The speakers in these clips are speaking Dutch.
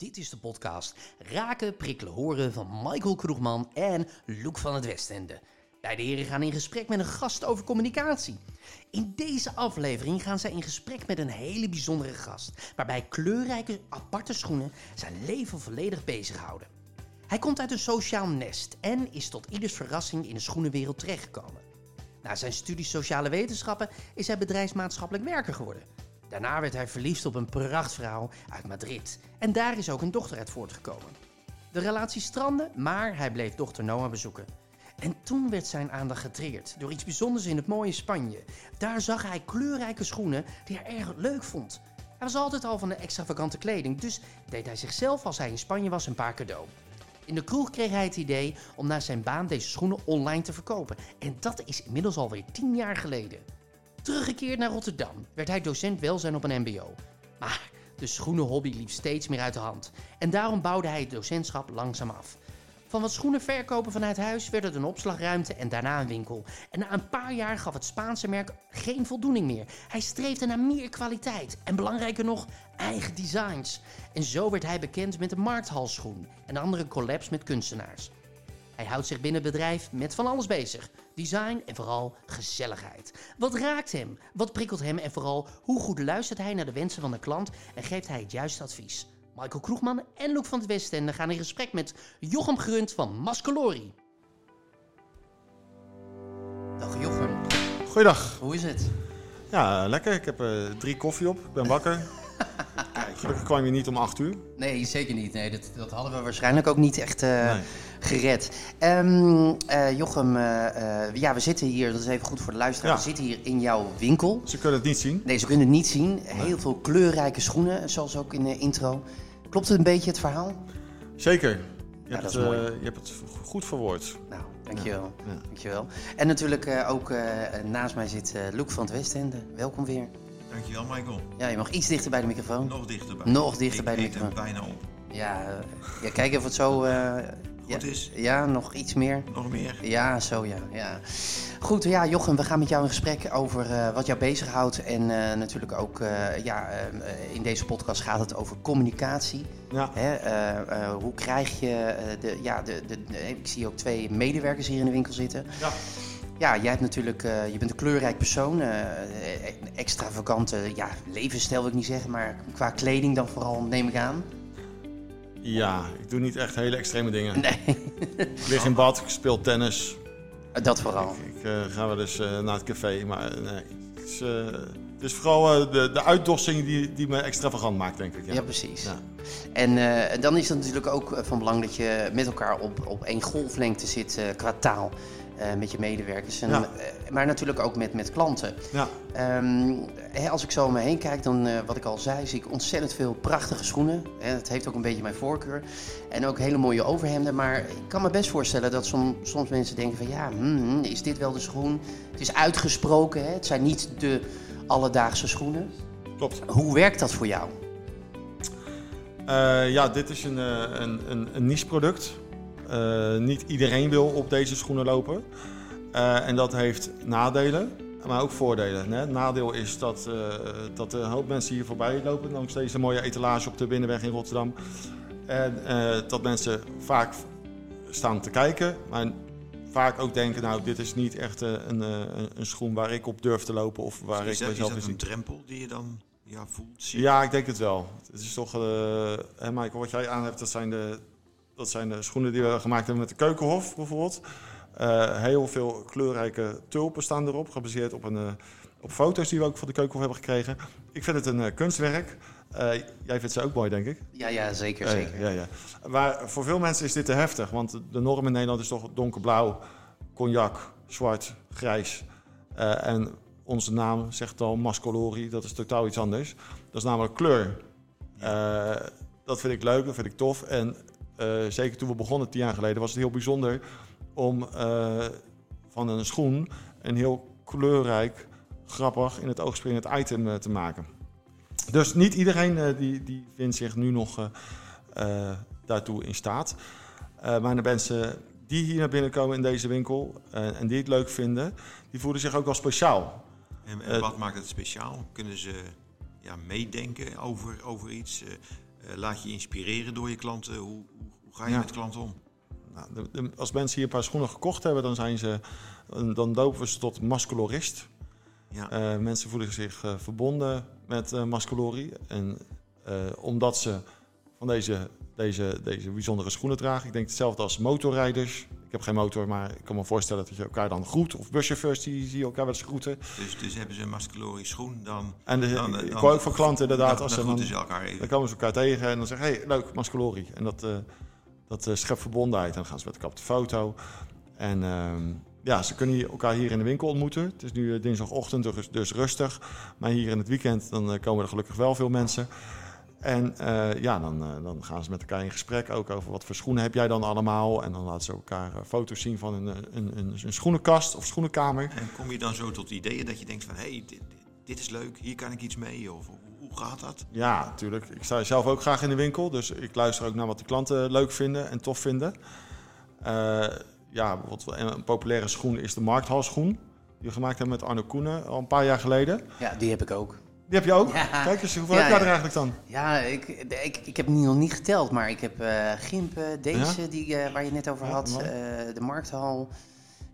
Dit is de podcast Raken, Prikkelen, Horen van Michael Kroegman en Loek van het Westende. Beide heren gaan in gesprek met een gast over communicatie. In deze aflevering gaan zij in gesprek met een hele bijzondere gast, waarbij kleurrijke aparte schoenen zijn leven volledig bezighouden. Hij komt uit een sociaal nest en is tot ieders verrassing in de schoenenwereld terechtgekomen. Na zijn studie sociale wetenschappen is hij bedrijfsmaatschappelijk werker geworden. Daarna werd hij verliefd op een prachtvrouw uit Madrid. En daar is ook een dochter uit voortgekomen. De relatie strandde, maar hij bleef dochter Noah bezoeken. En toen werd zijn aandacht getriggerd door iets bijzonders in het mooie Spanje. Daar zag hij kleurrijke schoenen die hij erg leuk vond. Hij was altijd al van de extravagante kleding, dus deed hij zichzelf als hij in Spanje was een paar cadeau. In de kroeg kreeg hij het idee om na zijn baan deze schoenen online te verkopen. En dat is inmiddels alweer 10 jaar geleden. Teruggekeerd naar Rotterdam werd hij docent welzijn op een MBO. Maar de schoenenhobby liep steeds meer uit de hand. En daarom bouwde hij het docentschap langzaam af. Van wat schoenen verkopen vanuit huis werd het een opslagruimte en daarna een winkel. En na een paar jaar gaf het Spaanse merk geen voldoening meer. Hij streefde naar meer kwaliteit en belangrijker nog, eigen designs. En zo werd hij bekend met de markthalschoen en andere collabs met kunstenaars. Hij houdt zich binnen het bedrijf met van alles bezig. Design en vooral gezelligheid. Wat raakt hem? Wat prikkelt hem? En vooral, hoe goed luistert hij naar de wensen van de klant en geeft hij het juiste advies? Michael Kroegman en Loek van het Westende gaan in gesprek met Jochem Grunt van Mascolori. Dag Jochem, Goeiedag. hoe is het? Ja, lekker. Ik heb eh, drie koffie op. Ik ben wakker. Gelukkig kwam je niet om acht uur. Nee, zeker niet. Nee, dat, dat hadden we waarschijnlijk ook niet echt eh, Nee. Gered. Ehm, eh, Jochem, eh, eh, ja, we zitten hier, dat is even goed voor de luisteraar, Ja. we zitten hier in jouw winkel. Ze kunnen het niet zien. Nee, ze kunnen het niet zien. Heel veel kleurrijke schoenen, zoals ook in de intro. Klopt het een beetje het verhaal? Zeker. Je, Ja, hebt, dat het, is mooi. eh, je hebt het goed verwoord. Nou, dankjewel. Ja. dankjewel. En natuurlijk eh, ook eh, naast mij zit eh Loek van het Westende. Welkom weer. Dankjewel, Michael. Ja, je mag iets dichter bij de microfoon. Nog dichterbij. Nog dichter Ik bij de microfoon. bijna op. Ja, ja, kijk of het zo... eh, Goed is. Ja, nog iets meer. Nog meer? Ja, zo ja. ja. Goed, ja, Jochem, we gaan met jou in gesprek over eh, wat jou bezighoudt. En eh, natuurlijk ook, eh, ja, in deze podcast gaat het over communicatie. Ja. Hè? hoe krijg je de, ja, de, de, de- ik zie ook twee medewerkers hier in de winkel zitten. Ja. Ja, jij hebt natuurlijk, je bent een kleurrijk persoon, een extravagante ja, levensstijl wil ik niet zeggen, maar qua kleding dan vooral neem ik aan. Ja, ik doe niet echt hele extreme dingen. Nee, Ik lig in bad, ik speel tennis. dat vooral. Ik eh, ga wel eens eh, naar het café. Maar eh, nee, het is, het is vooral de, de uitdossing die, die me extravagant maakt, denk ik. Ja, Ja. precies. Ja. En dan is het natuurlijk ook van belang dat je met elkaar op, op één golflengte zit qua taal. Eh, met je medewerkers. En, Ja. eh, maar natuurlijk ook met, met klanten. Ja. Ehm, hè, als ik zo om me heen kijk, dan, eh, wat ik al zei, zie ik ontzettend veel prachtige schoenen. Hè, het heeft ook een beetje mijn voorkeur. En ook hele mooie overhemden. Maar ik kan me best voorstellen dat som- soms mensen denken van... ja, hmm, is dit wel de schoen? Het is uitgesproken, hè? het zijn niet de alledaagse schoenen. Klopt. Hoe werkt dat voor jou? Ja, dit is een, een, een, een niche product. Eh, niet iedereen wil op deze schoenen lopen. Eh, en dat heeft nadelen, maar ook voordelen. Hè? Nadeel is dat, eh, dat een hoop mensen hier voorbij lopen langs deze mooie etalage op de Binnenweg in Rotterdam. En dat mensen vaak staan te kijken, maar vaak ook denken, nou, dit is niet echt een, een, een schoen waar ik op durf te lopen of waar is ik dat, is mezelf dat in een drempel die je dan ja, voelt? Ja, ik denk het wel. Het is toch, eh hè, Michael, wat jij aan hebt, dat zijn, de, dat zijn de schoenen die we gemaakt hebben met de Keukenhof bijvoorbeeld. Eh, heel veel kleurrijke tulpen staan erop, gebaseerd op, een, eh, op foto's die we ook van de Keukenhof hebben gekregen. Ik vind het een eh, kunstwerk. Jij vindt ze ook mooi, denk ik. Ja, ja zeker, zeker. ja, ja. Maar voor veel mensen is dit te heftig, want de norm in Nederland is toch donkerblauw, cognac, zwart, grijs. En onze naam zegt al mascolori, dat is totaal iets anders. Dat is namelijk kleur. Dat vind ik leuk, dat vind ik tof. En zeker toen we begonnen tien jaar geleden was het heel bijzonder om eh, van een schoen een heel kleurrijk, grappig, in het oog springend item eh, te maken. Dus niet iedereen eh, die, die vindt zich nu nog eh, eh, daartoe in staat. Eh, maar de mensen die hier naar binnen komen in deze winkel eh, en die het leuk vinden, die voelen zich ook wel speciaal. En, en Eh, wat maakt het speciaal? Kunnen ze ja, meedenken over, over iets? Eh, laat je inspireren door je klanten. Hoe, hoe, ga je Ja. met klanten om? Nou, de- de- als mensen hier een paar schoenen gekocht hebben, dan, zijn ze, dan dopen we ze tot masculorist. Ja. Eh, mensen voelen zich eh, verbonden met eh Mascolori. En omdat ze van deze, deze, deze bijzondere schoenen dragen. Ik denk hetzelfde als motorrijders. Ik heb geen motor, maar ik kan me voorstellen dat je elkaar dan groet. Of buschauffeurs, die zie je elkaar wel eens groeten. Dus, dus hebben ze een masculori schoen, dan... En de, dan, ik dan- hoor ook van klanten inderdaad, dan, als dan ze dan, elkaar even. dan komen ze elkaar tegen en dan zeggen hey, leuk, Mascolori. En dat, eh, dat eh, schept verbondenheid. En dan gaan ze met elkaar op de foto. En ehm, ja, ze kunnen elkaar hier in de winkel ontmoeten. Het is nu eh, dinsdagochtend, dus, dus rustig. Maar hier in het weekend dan komen er gelukkig wel veel mensen. En eh, ja, dan, eh, dan gaan ze met elkaar in gesprek ook over wat voor schoenen heb jij dan allemaal. En dan laten ze elkaar eh, foto's zien van een, een, een, een schoenenkast of schoenenkamer. En kom je dan zo tot ideeën dat je denkt van... hé, hey, dit, dit is leuk, hier kan ik iets mee? Of hoe, gaat dat? Ja, natuurlijk. Ik sta zelf ook graag in de winkel. Dus ik luister ook naar wat de klanten leuk vinden en tof vinden. Eh, ja, bijvoorbeeld een, een populaire schoen is de markthalschoen. Die we gemaakt hebben met Arno Koenen al een paar jaar geleden. Ja, die heb ik ook. Die heb je ook? Ja. Kijk eens, hoeveel heb jij er eigenlijk dan? Ja, ik, ik, ik heb nog niet geteld, maar ik heb eh Gimpen, deze die, eh, waar je net over had, eh, de Markthal.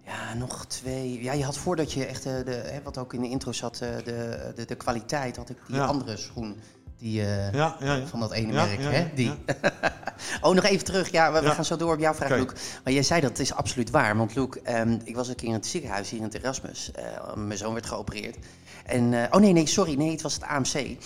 Ja, nog twee. Ja, je had voordat je echt, de, hè, wat ook in de intro zat, de, de, de kwaliteit, had ik die andere schoen. Die, eh, Ja, ja, ja. Van dat ene merk, hè? Die. oh, nog even terug. Ja, we, gaan zo door op jouw vraag. Luc. Maar jij zei dat, het is absoluut waar. Want Luc, ehm, ik was een keer in het ziekenhuis hier in het Erasmus. Eh, mijn zoon werd geopereerd. En, eh, oh nee, nee, sorry. Nee, het was het AMC.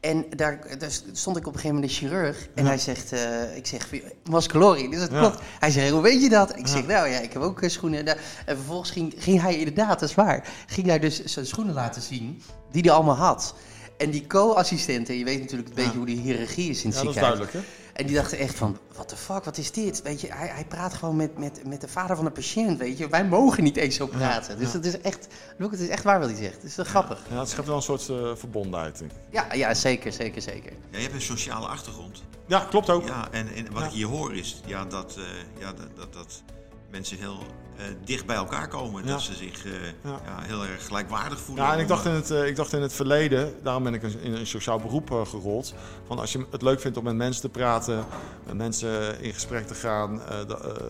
En daar, daar stond ik op een gegeven moment de chirurg. En hij zegt, ik zeg, mascalori. Dus dat klopt. Hij zegt, hoe weet je dat? Ik zeg, nou ja, ik heb ook schoenen. En vervolgens ging, ging hij inderdaad, dat is waar. Ging hij dus zijn schoenen laten zien, die hij allemaal had. En die co-assistenten, je weet natuurlijk een Ja. beetje hoe die hiërarchie is in het Ja, dat is ziekenhuis. duidelijk, hè? En die dachten echt van, what the fuck, wat is dit? Weet je, hij, hij praat gewoon met, met, met de vader van de patiënt, weet je. Wij mogen niet eens zo praten. Dus ja. dat is echt, look, het is echt waar wat hij zegt. Het is grappig. Ja, het schept wel een soort eh, verbondenheid. denk ik. Ja, ja, zeker, zeker, zeker. Ja, je hebt een sociale achtergrond. Ja, klopt ook. Ja, en, en wat Ja. ik hier hoor is ja, dat, eh, ja, dat, dat, dat mensen heel eh, dicht bij elkaar komen. Ja. Dat ze zich eh, Ja. ja. heel erg gelijkwaardig voelen. Ja, en ik dacht, in het, eh, ik dacht in het verleden, daarom ben ik in een sociaal beroep gerold. Van als je het leuk vindt om met mensen te praten, met mensen in gesprek te gaan, de,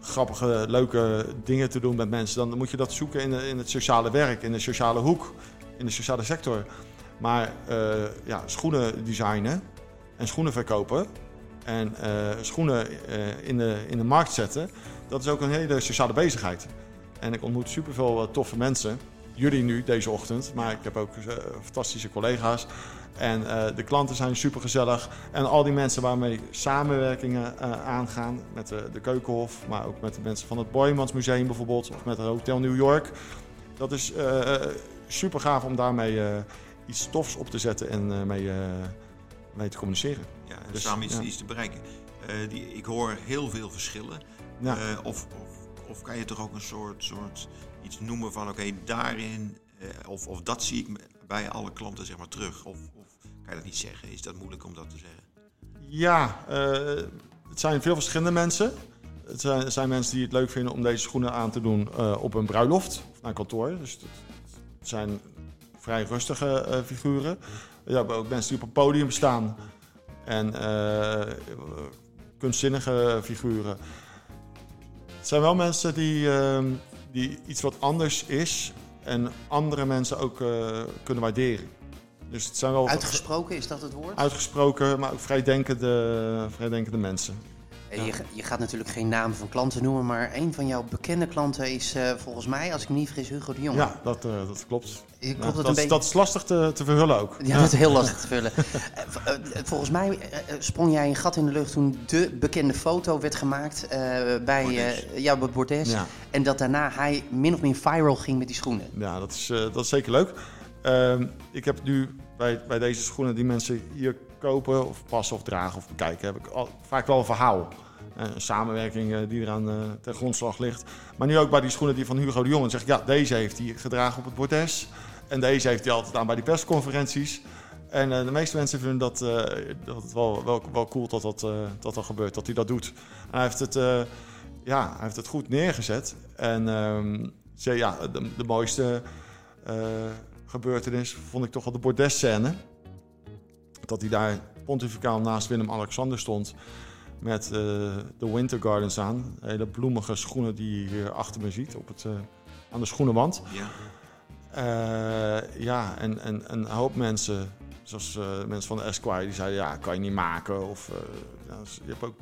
grappige, leuke dingen te doen met mensen, dan moet je dat zoeken in, de- in het sociale werk, in de sociale hoek, in de sociale sector. Maar ja, schoenen designen en schoenen verkopen en eh, schoenen eh, in, de, in de markt zetten, dat is ook een hele sociale bezigheid. En ik ontmoet superveel uh, toffe mensen. Jullie nu, deze ochtend. Maar ik heb ook eh, fantastische collega's. En eh, de klanten zijn super gezellig. En al die mensen waarmee samenwerkingen eh, aangaan. Met de, de Keukenhof, maar ook met de mensen van het Boymans Museum bijvoorbeeld. Of met het Hotel New York. Dat is eh, super gaaf om daarmee eh, iets tofs op te zetten en eh, mee, eh, mee te communiceren. ja, en dus, samen iets, ja. iets te bereiken. Eh, die, ik hoor heel veel verschillen. Ja. Eh, of, of, of kan je toch ook een soort, soort iets noemen van oké, daarin, eh, of, of dat zie ik bij alle klanten zeg maar terug. Of, of kan je dat niet zeggen? Is dat moeilijk om dat te zeggen? Ja, het zijn veel verschillende mensen. Het zijn, het zijn mensen die het leuk vinden om deze schoenen aan te doen op een bruiloft of naar kantoor. Dus het, het zijn vrij rustige figuren. Hebben ook mensen die op een podium staan. En eh, kunstzinnige figuren. Het zijn wel mensen die, ehm, die iets wat anders is en andere mensen ook eh, kunnen waarderen. Dus het zijn wel Uitgesproken, is dat het woord? uitgesproken, maar ook vrijdenkende, vrijdenkende mensen. Eh, Je, je gaat natuurlijk geen naam van klanten noemen, maar een van jouw bekende klanten is eh, volgens mij, als ik me niet vergis, Hugo de Jong. Ja, dat, eh, dat klopt. Ja, dat, dat, is, beetje? dat is lastig te, te verhullen ook. Ja, dat is heel lastig te vullen. V- eh, volgens mij sprong jij een gat in de lucht toen de bekende foto werd gemaakt bij eh ja, Bordes. Ja, En dat daarna hij min of meer viral ging met die schoenen. ja dat, is, dat is zeker leuk. Ehm, ik heb nu bij, bij deze schoenen die mensen hier kopen of passen of dragen of bekijken, heb ik al, vaak wel een verhaal. Eh, Een samenwerking eh, die eraan eh ten grondslag ligt. Maar nu ook bij die schoenen die van Hugo de Jong. Dan zeg ik, ja, deze heeft hij gedragen op het bordes. En deze heeft hij altijd aan bij die persconferenties. En de meeste mensen vinden dat, dat het wel, wel, wel cool dat dat, dat dat gebeurt, dat hij dat doet. En hij heeft het, ja, hij heeft het goed neergezet. En ehm, ja, de, de mooiste gebeurtenis vond ik toch wel de bordesscène. Dat hij daar pontificaal naast Willem-Alexander stond. Met eh, de Winter Gardens aan. Hele bloemige schoenen die je hier achter me ziet op het, eh, aan de schoenenwand. Ja. Eh, ja, en, en, en een hoop mensen, zoals mensen van de Esquire, die zeiden ja, kan je niet maken. Of dus je hebt ook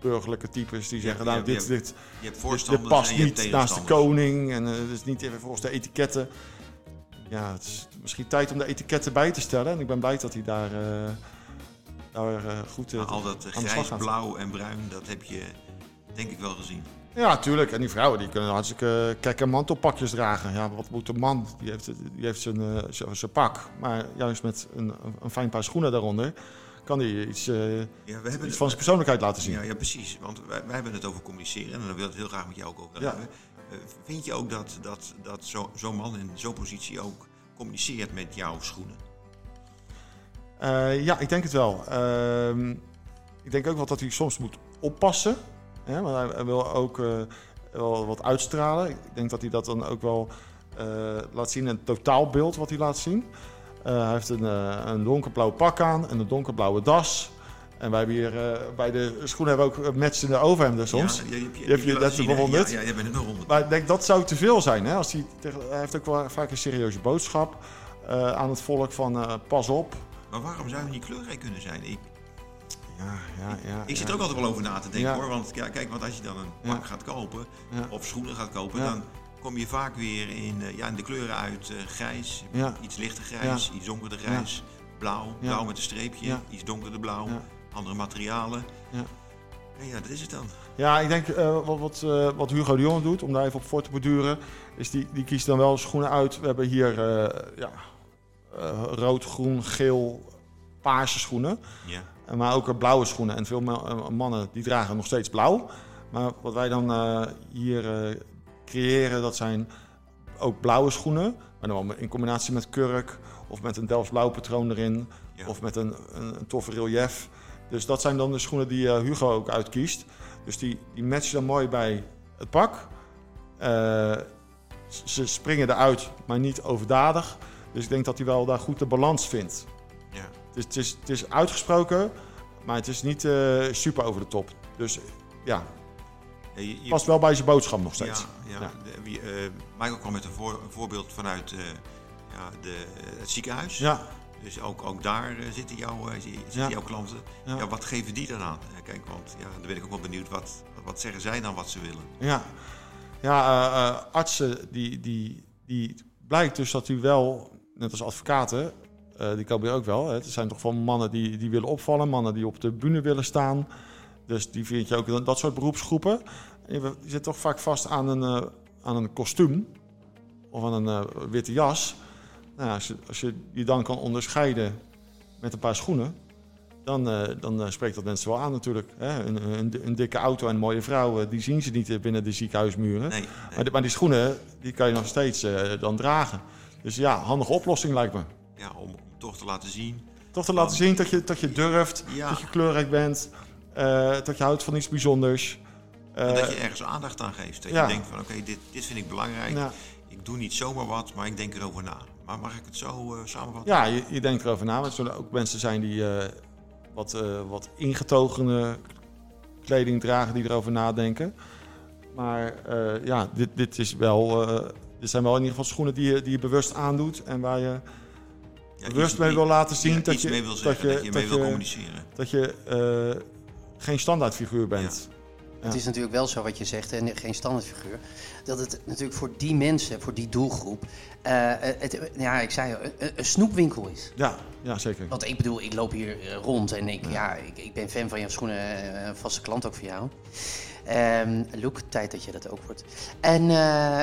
burgerlijke types die zeggen, nou, dit, dit, dit, past niet naast de koning. En het is niet even volgens de etiketten. Ja, het is misschien tijd om de etiketten bij te stellen. En ik ben blij dat hij daar, eh, daar eh, goed Maar al dat grijs, blauw en bruin, dat heb je denk ik wel gezien. Ja, tuurlijk. En die vrouwen die kunnen hartstikke kekke mantelpakjes dragen. Ja, wat moet een man? Die heeft, die heeft zijn, zijn pak. Maar juist met een, een fijn paar schoenen daaronder kan hij iets, Ja, we hebben iets van zijn persoonlijkheid laten zien. Ja, ja, precies. Want wij, wij hebben het over communiceren en daar wil ik het heel graag met jou ook over Ja. hebben. Vind je ook dat, dat, dat zo- zo'n man in zo'n positie ook communiceert met jouw schoenen? Eh, ja, ik denk het wel. Ehm, ik denk ook wel dat hij soms moet oppassen. Hè? Want hij, wil ook eh, wel wat uitstralen. Ik denk dat hij dat dan ook wel eh, laat zien in het totaalbeeld wat hij laat zien. Hij heeft een, een donkerblauw pak aan en een donkerblauwe das. En wij hebben hier eh, bij de schoenen hebben we ook matchende overhemden soms. Ja, je, bewonderd. Ja, ja, je bent het bewonderd. Maar ik denk dat zou te veel zijn. Hè? Als hij, hij heeft ook wel vaak een serieuze boodschap eh, aan het volk van eh, pas op. Maar waarom zou je niet kleurrijk kunnen zijn? Ik, Ja, ja, ja. ik zit er ook altijd wel over na te denken hoor. Want ja, kijk, want als je dan een pak gaat kopen of schoenen gaat kopen, dan kom je vaak weer in, eh, ja, in de kleuren uit eh, grijs, iets lichter grijs, iets donkerder grijs, blauw, blauw met een streepje, iets donkerder blauw. Andere materialen. Ja. En ja, dat is het dan. Ja, ik denk eh, wat, wat, eh, wat Hugo de Jonge doet, om daar even op voor te borduren, is die, die kiest dan wel schoenen uit. We hebben hier eh, ja, rood, groen, geel, paarse schoenen. Ja. Maar ook blauwe schoenen. En veel ma- mannen die dragen nog steeds blauw. Maar wat wij dan hier creëren, dat zijn ook blauwe schoenen. Maar dan wel in combinatie met kurk of met een Delfts blauw patroon erin. Ja. Of met een, een, een toffe relief. Dus dat zijn dan de schoenen die eh, Hugo ook uitkiest. Dus die, die matchen dan mooi bij het pak. Eh, ze springen eruit, maar niet overdadig. Dus ik denk dat hij wel daar goed de balans vindt. Ja. Het is, het is, het is uitgesproken, maar het is niet eh, super over de top. Dus ja, Ja, je- je- past wel bij zijn boodschap nog steeds. Ja, ja. Michael kwam met een, voor- een voorbeeld vanuit ja, de, het ziekenhuis. Ja, Dus ook, ook daar eh, zitten, jouw, eh, zi- zitten Ja. jouw klanten. Ja. Ja. wat geven die dan aan? Eh, kijk, want ja, dan ben ik ook wel benieuwd. Wat, wat zeggen zij dan wat ze willen? ja. ja artsen, die, die, die blijkt dus dat u wel, net als advocaten, die komen hier ook wel. Hè. Het zijn toch van mannen die, die willen opvallen, mannen die op de bühne willen staan. Dus die vind je ook in dat soort beroepsgroepen. En je, je zit toch vaak vast aan een, aan een kostuum of aan een witte jas. Nou, als, je, als je je dan kan onderscheiden met een paar schoenen, dan, eh, dan eh, spreekt dat mensen wel aan natuurlijk. Hè? Een, een, een dikke auto en een mooie vrouw, eh, die zien ze niet binnen de ziekenhuismuren. Nee, nee. Maar, die, maar die schoenen, die kan je nog steeds dan dragen. Dus ja, handige oplossing lijkt me. Ja, om, om toch te laten zien. Toch te laten zien dat je, dat je durft, Ja. dat je kleurrijk bent, dat je houdt van iets bijzonders. En dat je ergens aandacht aan geeft. Dat ja. je denkt van oké, dit, dit vind ik belangrijk. ja, Ik doe niet zomaar wat, maar ik denk erover na. Maar mag ik het zo eh, samenvatten? ja, je, je denkt erover na. Maar er zullen ook mensen zijn die eh, wat, eh, wat ingetogene kleding dragen, die erover nadenken. Maar ja, dit, dit, is wel, dit zijn wel in ieder geval schoenen die je, die je bewust aandoet. En waar je Ja, bewust mee wil laten zien ja, dat je, mee wil dat zeggen, je, dat je, mee dat wil communiceren. dat je eh, geen standaardfiguur bent. Het is natuurlijk wel zo wat je zegt, en geen standaardfiguur. Dat het natuurlijk voor die mensen, voor die doelgroep, eh, het, ja, ik zei al, een, een snoepwinkel is. Ja, ja, zeker. Want ik bedoel, ik loop hier eh, rond en ik, ja. ik, ik ben fan van jouw schoenen, eh, een vaste klant ook voor jou. Ehm Loek, tijd dat je dat ook wordt. En eh,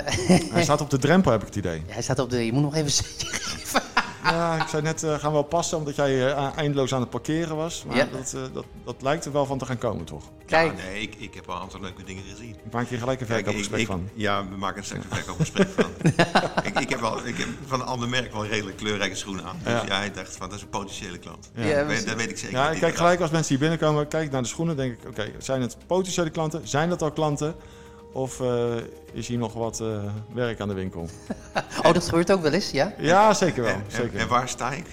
Hij staat op de drempel, heb ik het idee. hij staat op de, je moet nog even geven. Ja, ik zei net, eh, gaan we wel passen, omdat jij eh, eindeloos aan het parkeren was. Maar Ja. dat, eh, dat, dat lijkt er wel van te gaan komen, toch? Kijk, Ja, nee, ik, ik heb al een aantal leuke dingen gezien. Ik maak hier gelijk een verkoopgesprek ik- van. Ja, we maken er straks een verkoopgesprek van. ik, ik heb wel, ik heb van een ander merk wel redelijk kleurrijke schoenen aan. Dus Ja. ja, hij dacht van, dat is een potentiële klant. Ja. Ja, Dat we- weet, dat weet ik zeker. Ja, ik kijk gelijk als mensen hier binnenkomen, kijk naar de schoenen, denk ik, oké, zijn het potentiële klanten? Zijn dat al klanten? Of eh, is hier nog wat eh, werk aan de winkel? oh, dat gebeurt ook wel eens, ja? Ja, zeker wel. En, zeker. en waar sta ik?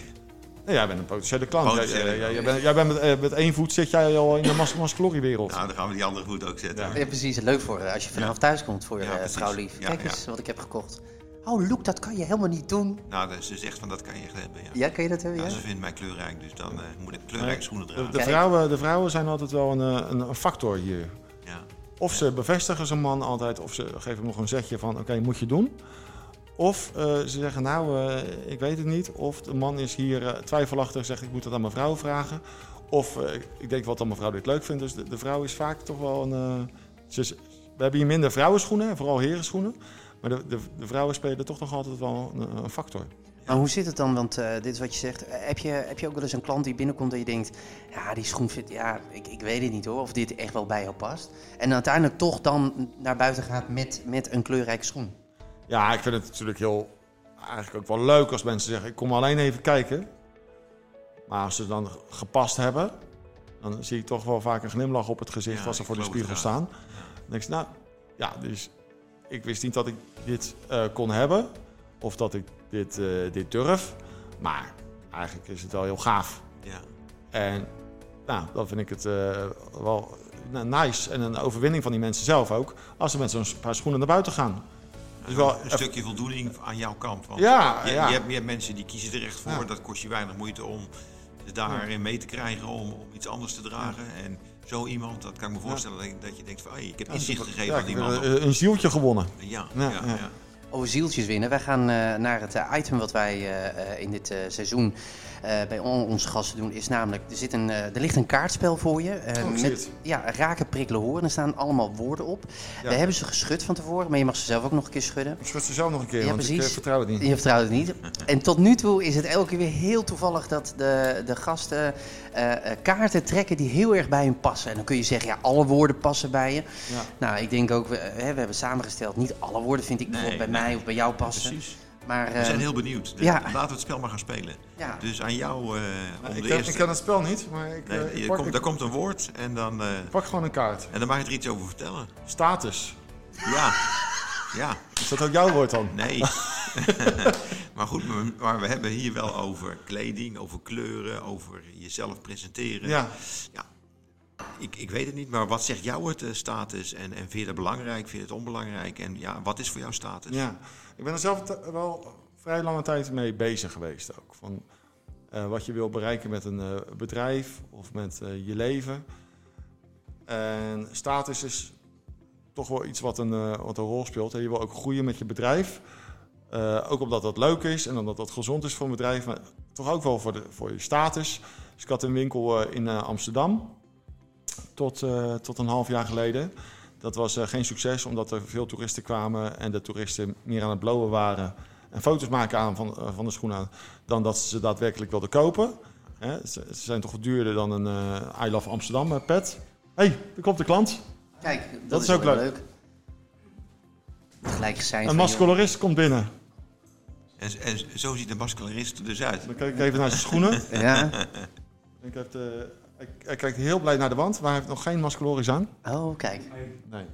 Nee, jij bent een potentiële klant. Potentiële Jij, jij, jij, klant. bent, jij bent met, eh, met één voet zit jij al in de mas mascalori-wereld. Nou, dan gaan we die andere voet ook zetten. Ja. Ja, precies. Leuk voor als je vanavond thuis komt voor je Ja, precies. vrouw lief. Ja, Kijk ja. eens wat ik heb gekocht. Oh, Loek, dat kan je helemaal niet doen. Nou, dus ze zegt van dat kan je echt hebben. Ja. Ja, kan je dat hebben? Ja, Ja? ze vindt mij kleurrijk, dus dan eh, moet ik kleurrijke schoenen dragen. de, vrouwen, de vrouwen zijn altijd wel een, een, een factor hier. Of ze bevestigen zijn man altijd, of ze geven hem nog een zetje van oké, moet je doen. Of eh, ze zeggen nou, eh, ik weet het niet. Of de man is hier eh, twijfelachtig zegt ik moet het aan mijn vrouw vragen. Of ik denk wat dat mijn vrouw dit leuk vindt. Dus de, vrouw is vaak toch wel een... ze we hebben hier minder vrouwenschoenen, vooral herenschoenen. Maar de, de, de vrouwen spelen toch nog altijd wel een, een factor. Maar hoe zit het dan? Want eh, dit is wat je zegt. Eh, heb, je, heb je ook wel eens een klant die binnenkomt en je denkt... Ja, die schoen vindt... Ja, ik, ik weet het niet hoor. Of dit echt wel bij jou past. En uiteindelijk toch dan naar buiten gaat met, met een kleurrijke schoen. Ja, ik vind het natuurlijk heel, eigenlijk ook wel leuk als mensen zeggen: ik kom alleen even kijken. Maar als ze dan gepast hebben, dan zie ik toch wel vaak een glimlach op het gezicht Ja, als ze voor de spiegel het staan. Dan denk ik, nou ja, dus ik wist niet dat ik dit eh, kon hebben of dat ik dit, eh, dit durf. Maar eigenlijk is het wel heel gaaf. Ja. En nou, dan vind ik het eh, wel nice en een overwinning van die mensen zelf ook. Als ze met zo'n paar schoenen naar buiten gaan. Dus wel een stukje voldoening aan jouw kant. Want Ja, je, ja. Je, hebt, je hebt mensen die kiezen er echt voor. Ja. Dat kost je weinig moeite om ze daarin mee te krijgen om, om iets anders te dragen. En zo iemand, dat kan ik me voorstellen dat, je- denkt van hey, ik heb inzicht gegeven aan man. een, zieltje gewonnen. Ja. ja. Over zieltjes winnen. Wij gaan eh, naar het eh, item wat wij eh, in dit seizoen bij on- onze gasten doen. Is namelijk, er, zit een, eh, er ligt een kaartspel voor je. eh, Oh, met ja, raken, prikkelen, horen. Er staan allemaal woorden op. Ja. We hebben ze geschud van tevoren, maar je mag ze zelf ook nog een keer schudden. Ik schud ze zelf nog een keer, Ja, want precies. eh, vertrouw het niet. Je vertrouwt het niet. En tot nu toe is het elke keer weer heel toevallig dat de, de gasten eh, eh, kaarten trekken die heel erg bij hun passen. En dan kun je zeggen, ja, alle woorden passen bij je. Ja. Nou, ik denk ook, we, we hebben samengesteld, niet alle woorden vind ik bijvoorbeeld Nee, bij mij of bij jou passen. Precies. Maar We zijn heel benieuwd. Dus ja. Laten we het spel maar gaan spelen. ja, Dus aan jou eh, om ik, de ken, eerste. ik ken het spel niet, maar ik, Nee, eh, ik pak, komt, ik er komt een woord en dan, eh, pak gewoon een kaart. en dan mag je er iets over vertellen. Status. Ja, ja, Is dat ook jouw woord dan? nee. maar goed, maar- maar we hebben hier wel over kleding, over kleuren, over jezelf presenteren. Ja. Ja. Ik, ik weet het niet, maar wat zegt jouw het, status? En, en vind je dat belangrijk, vind je het onbelangrijk? En ja, wat is voor jou status? ja. Ik ben er zelf wel vrij lange tijd mee bezig geweest ook. Van, eh, wat je wil bereiken met een eh, bedrijf of met eh, je leven. En status is toch wel iets wat een, wat een rol speelt. Je wil ook groeien met je bedrijf. Ook omdat dat leuk is en omdat dat gezond is voor een bedrijf. Maar toch ook wel voor, de, voor je status. Dus ik had een winkel in Amsterdam. Tot, tot een half jaar geleden. Dat was eh, geen succes omdat er veel toeristen kwamen. En de toeristen meer aan het blowen waren. En foto's maken aan van, eh, van de schoenen. Dan dat ze daadwerkelijk wilden kopen. Hè, ze, ze zijn toch duurder dan een eh I Love Amsterdam pet. Hé, hey, er komt de klant. kijk, dat, Dat is is ook leuk. Gelijk gezegd. Een joh, mascolarist komt binnen. En, en zo ziet de masculinist er dus uit. Dan kijk ik even naar zijn schoenen. Ja, Ik heb de, hij, hij kijkt heel blij naar de wand, maar hij heeft nog geen mascoloris aan. oh kijk. Nee.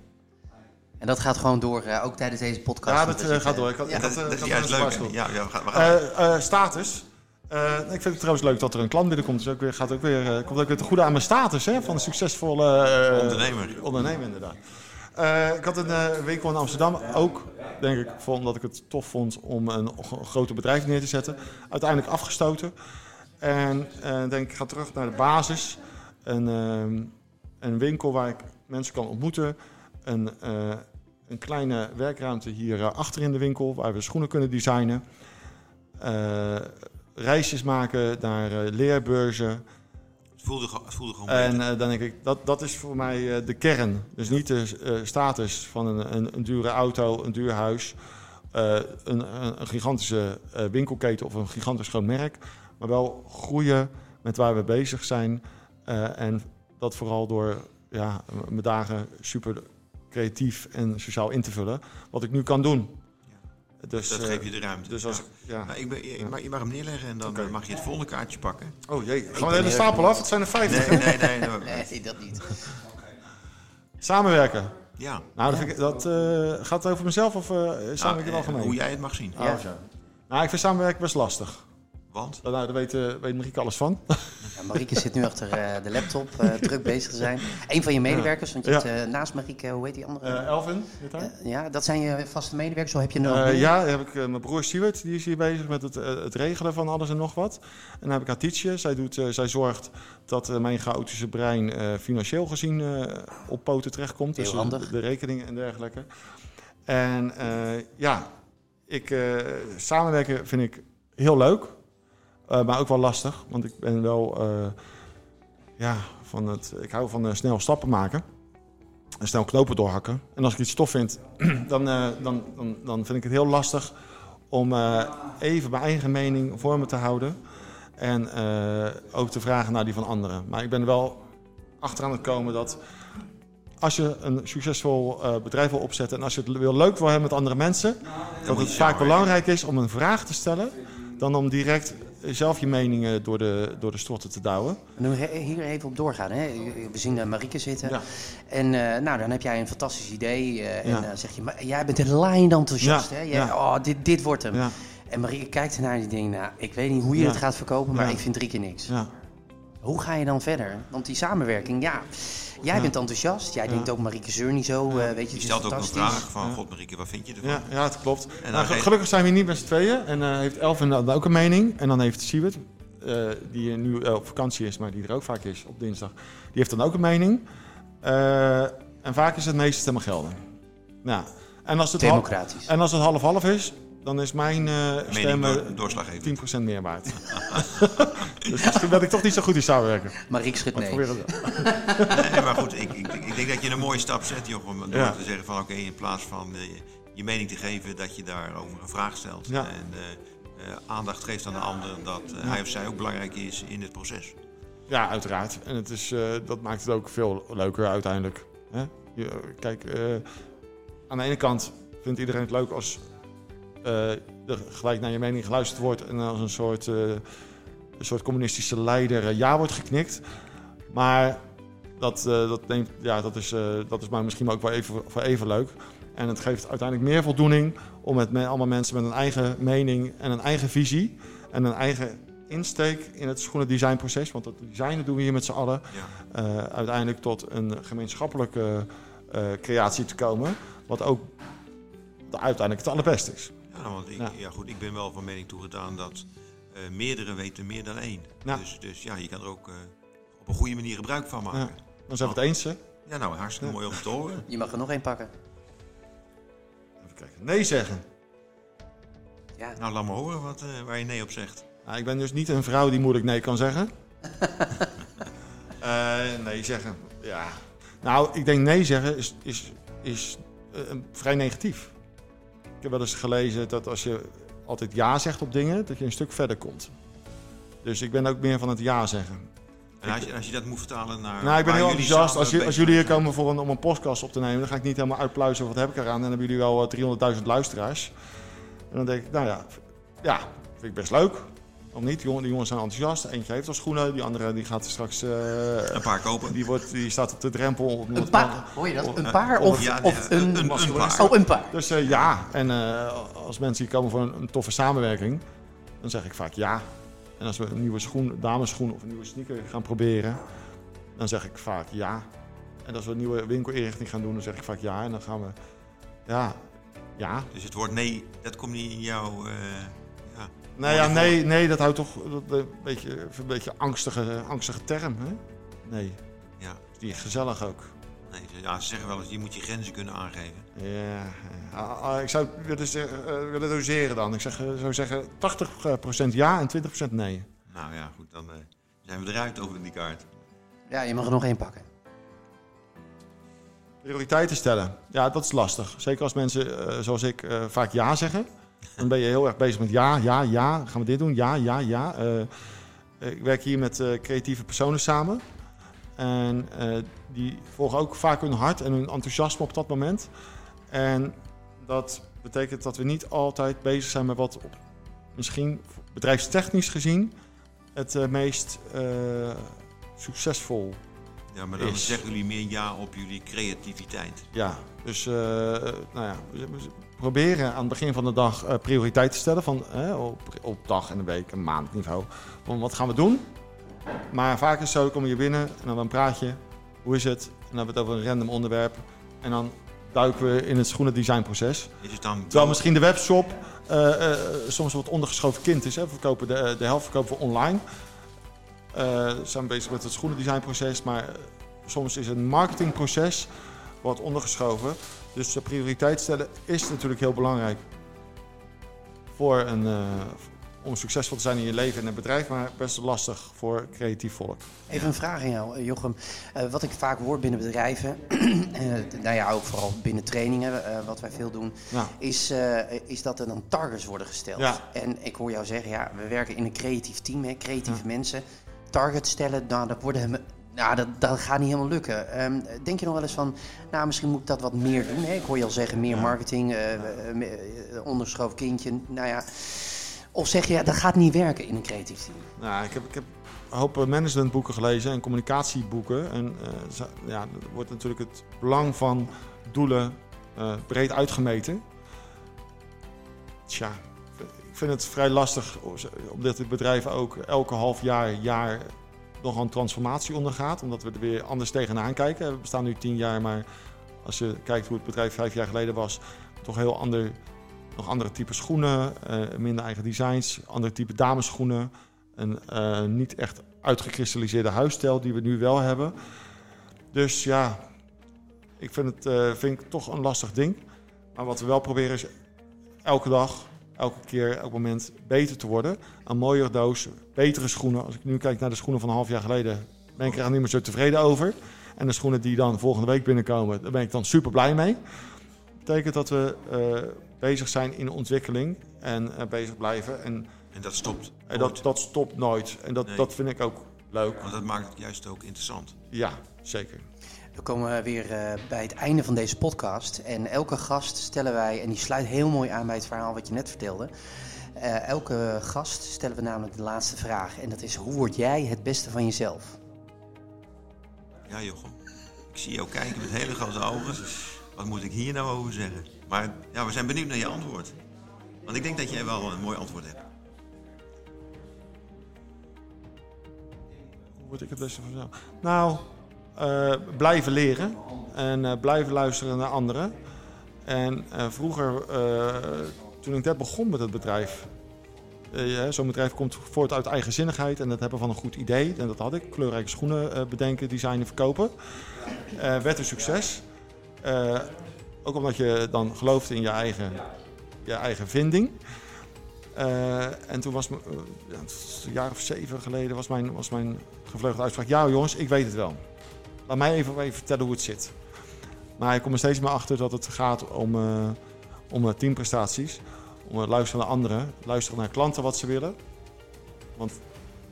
En dat gaat gewoon door, eh, ook tijdens deze podcast. Ja, dat eh, gaat door. Ik had, Ja. ik had, dat, eh, dat is juist leuk. Ja, ja, we gaan, we gaan. Eh, eh, status. Eh, ik vind het trouwens leuk dat er een klant binnenkomt. Dus ook weer, gaat ook weer, eh, komt ook weer te goede aan mijn status hè, van een succesvolle eh, Ondernemer. ondernemer inderdaad. Eh, ik had een winkel in Amsterdam. Ook, denk ik, omdat ik het tof vond om een g- grote bedrijf neer te zetten. Uiteindelijk afgestoten. En eh, denk ik, ga terug naar de basis. Een, ehm, een winkel waar ik mensen kan ontmoeten. Een, eh, een kleine werkruimte hier eh, achter in de winkel, waar we schoenen kunnen designen. Eh, reisjes maken naar eh, leerbeurzen. Het voelde, het voelde gewoon En eh, dan denk ik, dat, dat is voor mij eh, de kern. Dus niet de eh, status van een, een, een dure auto, een duur huis, eh, een, een, gigantische eh, winkelketen of een gigantisch groot merk. Maar wel groeien met waar we bezig zijn. Eh, en dat vooral door ja, mijn dagen super creatief en sociaal in te vullen. Wat ik nu kan doen. Dus, dat eh, geeft je de ruimte. Dus als Ja. ik, ja. Nou, ik ben, je, maar je mag hem neerleggen en dan eh, mag je het volgende kaartje pakken. Oh jee, gaan we de stapel af? Het zijn er 50. Nee, nee, nee. nee. Nee, dat niet. Samenwerken. Ja. Nou, dat, vind ik, dat eh, gaat het over mezelf of eh samenwerken in het Nou, algemeen? eh, hoe jij het mag zien. Oh, zo. Nou, ik vind samenwerken best lastig. Want? Nou, daar weet, weet Marieke alles van. Ja, Marieke zit nu achter eh, de laptop, eh, druk bezig te zijn. Een van je medewerkers, want je Ja. hebt eh, naast Marieke, hoe heet die andere? Eh, Elvin, ja, dat zijn je vaste medewerkers, zo heb je nog Eh, ja, heb ik mijn broer Siewert, die is hier bezig met het, eh, het regelen van alles en nog wat. En dan heb ik Hatice, zij, doet, eh, zij zorgt dat eh, mijn chaotische brein eh, financieel gezien eh, op poten terechtkomt. Heel dus handig. De, de rekeningen en dergelijke. En eh, ja, ik, eh, samenwerken vind ik heel leuk, maar ook wel lastig. Want ik ben wel, eh, ja, van het, ik hou van eh, snel stappen maken. En snel knopen doorhakken. En als ik iets tof vind, dan, eh, dan, dan, dan vind ik het heel lastig om eh, even mijn eigen mening voor me te houden. En eh, ook te vragen naar die van anderen. Maar ik ben er wel achteraan het komen dat als je een succesvol eh, bedrijf wil opzetten en als je het wil leuk wil hebben met andere mensen, dat moet het vaak belangrijk is om een vraag te stellen dan om direct zelf je meningen door de, door de strotten te douwen. He- hier even op doorgaan. Hè. We zien uh, Marieke zitten. Ja. En uh, nou, dan heb jij een fantastisch idee. Uh, en Ja. dan zeg je, maar jij bent een lijnd enthousiast. Ja, Hè? Jij. Oh, dit, dit wordt hem. En Marieke kijkt ernaar en die denkt, nou, ik weet niet hoe je het gaat verkopen, maar ik vind drie keer niks. ja. Hoe ga je dan verder? Want die samenwerking, ja, jij Ja. bent enthousiast. Jij Ja. denkt ook Marieke Zeur niet zo, eh, weet je, Je het is stelt ook een vraag van, god Marieke, wat vind je ervan? Ja, ja, het klopt. dan Nou, gelukkig zijn we hier niet met z'n tweeën. En eh, heeft Elvin dan ook een mening. En dan heeft Siewert, eh, die nu op vakantie is, maar die er ook vaak is op dinsdag, die heeft dan ook een mening. Eh, en vaak is het meeste stemmen gelden. Nou, en als het, hal- Democratisch. en als het half-half is, dan is mijn eh stem Mening eh, door, doorslaggevend. 10% meer waard. dus misschien ben ik toch niet zo goed in samenwerken. Maar ik nee. wel. Nee, maar goed, ik, ik, ik denk dat je een mooie stap zet. Door Ja. te zeggen van, oké, in plaats van eh, je mening te geven, dat je daarover een vraag stelt. Ja. En eh, eh, aandacht geeft aan de ander dat hij of zij ook belangrijk is in het proces. Ja, uiteraard. En het is, eh, dat maakt het ook veel leuker uiteindelijk. Hè? Je, kijk, eh, aan de ene kant vindt iedereen het leuk als er gelijk naar je mening geluisterd wordt en als een soort, eh, een soort communistische leider eh, ja wordt geknikt. Maar dat, dat, neemt, ja, dat, is, dat is maar misschien ook wel even, voor even leuk. En het geeft uiteindelijk meer voldoening om met me- allemaal mensen met een eigen mening en een eigen visie en een eigen insteek in het schoenendesignproces, want dat designen doen we hier met z'n allen, Ja. uiteindelijk tot een gemeenschappelijke creatie te komen, wat ook de- uiteindelijk het allerbeste is. Ja, nou, want ik, Ja. ja. goed, ik ben wel van mening toegedaan dat eh meerdere weten meer dan één. Ja. Dus, dus ja, je kan er ook eh, op een goede manier gebruik van maken. Ja. Dan zijn we het eens, hè? Ja, nou, hartstikke Ja. mooi om te horen. Je mag er nog één pakken. Even kijken. Nee zeggen. Ja, Nou, laat me horen wat, eh, waar je nee op zegt. Nou, ik ben dus niet een vrouw die moeilijk nee kan zeggen. Eh, nee zeggen, ja. Nou, ik denk nee zeggen is, is, is vrij negatief. Ik heb wel eens gelezen dat als je altijd ja zegt op dingen, dat je een stuk verder komt. Dus ik ben ook meer van het ja zeggen. En als je, als je dat moet vertalen naar. Nou, ik ben heel enthousiast. Als, je- als bezig jullie hier komen voor een, om een podcast op te nemen, dan ga ik niet helemaal uitpluizen wat heb ik eraan. En dan hebben jullie wel eh, 300.000 luisteraars. En dan denk ik, nou ja, ja, vind ik best leuk. Om niet, die jongen- die jongens zijn enthousiast. Eentje heeft al schoenen, die andere die gaat straks, eh, Een paar kopen. die, wordt, die staat op de drempel. om een paar. Hoor je dat? Een paar of- of, ja, of nee, een... een- een paar. Oh, een paar. Dus eh, ja, en eh, als mensen hier komen voor een, een toffe samenwerking, dan zeg ik vaak ja. En als we een nieuwe schoen, dameschoen of een nieuwe sneaker gaan proberen, dan zeg ik vaak ja. En als we een nieuwe winkelinrichting gaan doen, dan zeg ik vaak ja. En dan gaan we, ja, ja. Dus het woord nee, dat komt niet in jouw. Eh. Nou ja, nee, nee, dat houdt toch dat, een beetje, een beetje angstige, angstige term, hè? Nee, Ja, die is gezellig ook. nee, ze- ja, ze zeggen wel eens, je moet je grenzen kunnen aangeven. Ja, ah, ah, ik zou het willen, zeggen, eh, willen doseren dan. Ik zeg, eh, zou zeggen 80% ja en 20% nee. Nou ja, goed, dan eh, zijn we eruit over die kaart. Ja, je mag er nog één pakken. Prioriteiten stellen. Ja, dat is lastig. Zeker als mensen, eh, zoals ik, eh, vaak ja zeggen. Dan ben je heel erg bezig met ja, ja, ja. Gaan we dit doen? Ja, ja, ja. Eh, ik werk hier met eh, creatieve personen samen. En eh, die volgen ook vaak hun hart en hun enthousiasme op dat moment. En dat betekent dat we niet altijd bezig zijn met wat op, misschien bedrijfstechnisch gezien het eh, meest eh, succesvol Ja, maar dan is. zeggen jullie meer ja op jullie creativiteit. Ja, dus eh, nou ja, proberen aan het begin van de dag eh prioriteit te stellen van, op, op dag en een week en maandniveau. Van wat gaan we doen? Maar vaak is het zo, kom je binnen en dan een praatje. Hoe is het? En dan hebben we het over een random onderwerp. En dan duiken we in het schoenendesignproces. Is het dan Terwijl misschien de webshop eh, eh, soms wat ondergeschoven kind is. Hè. We verkopen de, de helft verkopen we online. We zijn bezig met het schoenendesignproces, maar soms is een marketingproces wat ondergeschoven. Dus prioriteit stellen is natuurlijk heel belangrijk voor een, eh, om succesvol te zijn in je leven en het bedrijf, maar best lastig voor creatief volk. Even een vraag aan jou, eh, Jochem. Eh, wat ik vaak hoor binnen bedrijven, eh, nou ja, ook vooral binnen trainingen, wat wij veel doen, Ja. is, is dat er dan targets worden gesteld. Ja. En ik hoor jou zeggen, ja, we werken in een creatief team, hè, creatieve mensen. Targets stellen, nou, dat, worden, hem- nou, dat, dat gaat niet helemaal lukken. Ehm, denk je nog wel eens van, nou, misschien moet ik dat wat meer doen? Hè? Ik hoor je al zeggen, meer marketing, ondergeschoven kindje, nou ja. Of zeg je, ja, dat gaat niet werken in een creatief team? Nou, ik heb, ik heb een hoop managementboeken gelezen en communicatieboeken. En zo- ja, wordt natuurlijk het belang van doelen breed uitgemeten. Tja, ik vind het vrij lastig, omdat het bedrijf ook elke half jaar, jaar nog een transformatie ondergaat. Omdat we er weer anders tegenaan kijken. We bestaan nu tien jaar, maar als je kijkt hoe het bedrijf vijf jaar geleden was, toch heel ander, nog andere type schoenen, eh, minder eigen designs, andere type dameschoenen. Een eh, niet echt uitgekristalliseerde huisstijl die we nu wel hebben. Dus ja, ik vind het eh, vind ik toch een lastig ding. Maar wat we wel proberen is elke dag, elke keer, elk moment beter te worden. Een mooiere doos, betere schoenen. Als ik nu kijk naar de schoenen van een half jaar geleden, ben ik er niet meer zo tevreden over. En de schoenen die dan volgende week binnenkomen, daar ben ik dan super blij mee. Dat betekent dat we eh, bezig zijn in ontwikkeling en eh, bezig blijven. En En dat stopt. en dat, dat stopt nooit. En dat, Nee. dat vind ik ook leuk. Want dat maakt het juist ook interessant. Ja, zeker. We komen weer eh, bij het einde van deze podcast. En elke gast stellen wij, en die sluit heel mooi aan bij het verhaal wat je net vertelde. Eh, elke gast stellen we namelijk de laatste vraag. En dat is: hoe word jij het beste van jezelf? Ja, Jochem. Ik zie jou kijken met hele grote ogen. Wat moet ik hier nou over zeggen? Maar ja, we zijn benieuwd naar je antwoord. Want ik denk dat jij wel een mooi antwoord hebt. Hoe word ik het beste van mezelf? Nou, blijven leren en eh, blijven luisteren naar anderen. En eh, vroeger, eh, toen ik net begon met het bedrijf, eh, zo'n bedrijf komt voort uit eigenzinnigheid en het hebben van een goed idee. En dat had ik. Kleurrijke schoenen eh, bedenken, designen, verkopen. Eh, werd een succes. Eh, ook omdat je dan gelooft in je eigen, je eigen vinding. Eh, en toen was, eh, een jaar of zeven geleden, was mijn, was mijn gevleugelde uitspraak. Ja jongens, ik weet het wel. Laat mij even, even vertellen hoe het zit. Maar ik kom er steeds meer achter dat het gaat om, eh om eh, teamprestaties. Om het luisteren naar anderen. Luisteren naar klanten wat ze willen. Want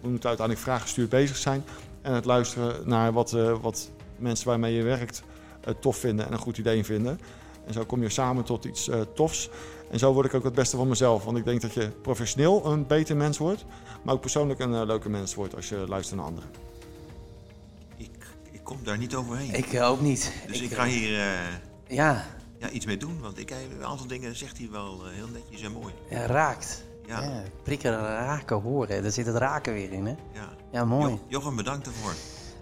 we moeten uiteindelijk vraaggestuurd bezig zijn. En het luisteren naar wat, eh, wat mensen waarmee je werkt eh, tof vinden en een goed idee vinden. En zo kom je samen tot iets eh, tofs. En zo word ik ook het beste van mezelf. Want ik denk dat je professioneel een beter mens wordt. Maar ook persoonlijk een eh, leuke mens wordt als je luistert naar anderen. Ik, kom daar niet overheen. Ik eh, ook niet. dus ik, eh, ga hier eh, Ja, ja, iets mee doen. Want ik, eh, een aantal dingen zegt hij wel eh, heel netjes en mooi. ja, raakt. Ja, Ja, prikken, raken, horen. Daar zit het raken weer in, hè? ja. Ja, mooi. Jo- Jochem, bedankt ervoor.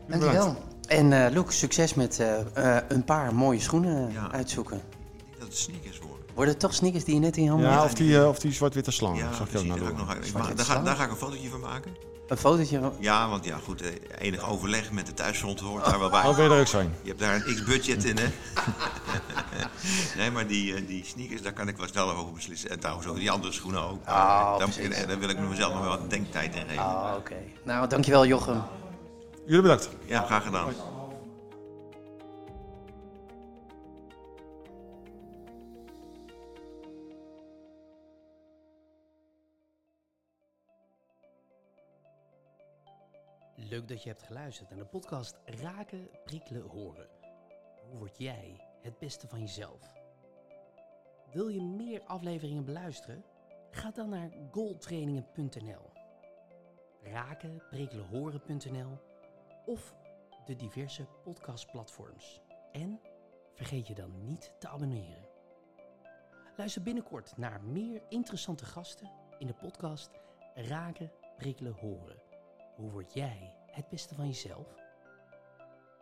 Dankjewel. En eh Luc, succes met eh, eh, een paar mooie schoenen Ja. uitzoeken. Ik denk dat het sneakers worden. Worden het toch sneakers die je net in je handen Ja, hebt? of die, eh, of die zwart-witte slang. Ja, zag je ook ga nog, daar ga ik een fotootje van maken. Een fotootje van... Ja, want ja, goed, eh, enig overleg met de thuisgrond hoort daar wel bij. Oh, wil je er ook zijn? Je hebt daar een x-budget in, hè? nee, maar die, eh, die sneakers, daar kan ik wel snel over beslissen. En trouwens ook die andere schoenen ook. Maar, Ah, daar, precies. eh, daar wil ik mezelf nog wel wat denktijd in geven. Ah, oké. Nou, dankjewel Jochem. Jullie bedankt. Ja, graag gedaan. Leuk dat je hebt geluisterd naar de podcast Raken, Prikkelen, Horen. Hoe word jij het beste van jezelf? Wil je meer afleveringen beluisteren? Ga dan naar goaltrainingen.nl Raken, prikkelen, horen.nl of de diverse podcastplatforms. En vergeet je dan niet te abonneren. Luister binnenkort naar meer interessante gasten in de podcast Raken, Prikkelen, Horen. Hoe word jij het beste van jezelf?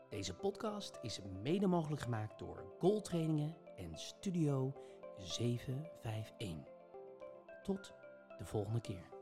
Deze podcast is mede mogelijk gemaakt door Goal Trainingen en Studio 751. Tot de volgende keer.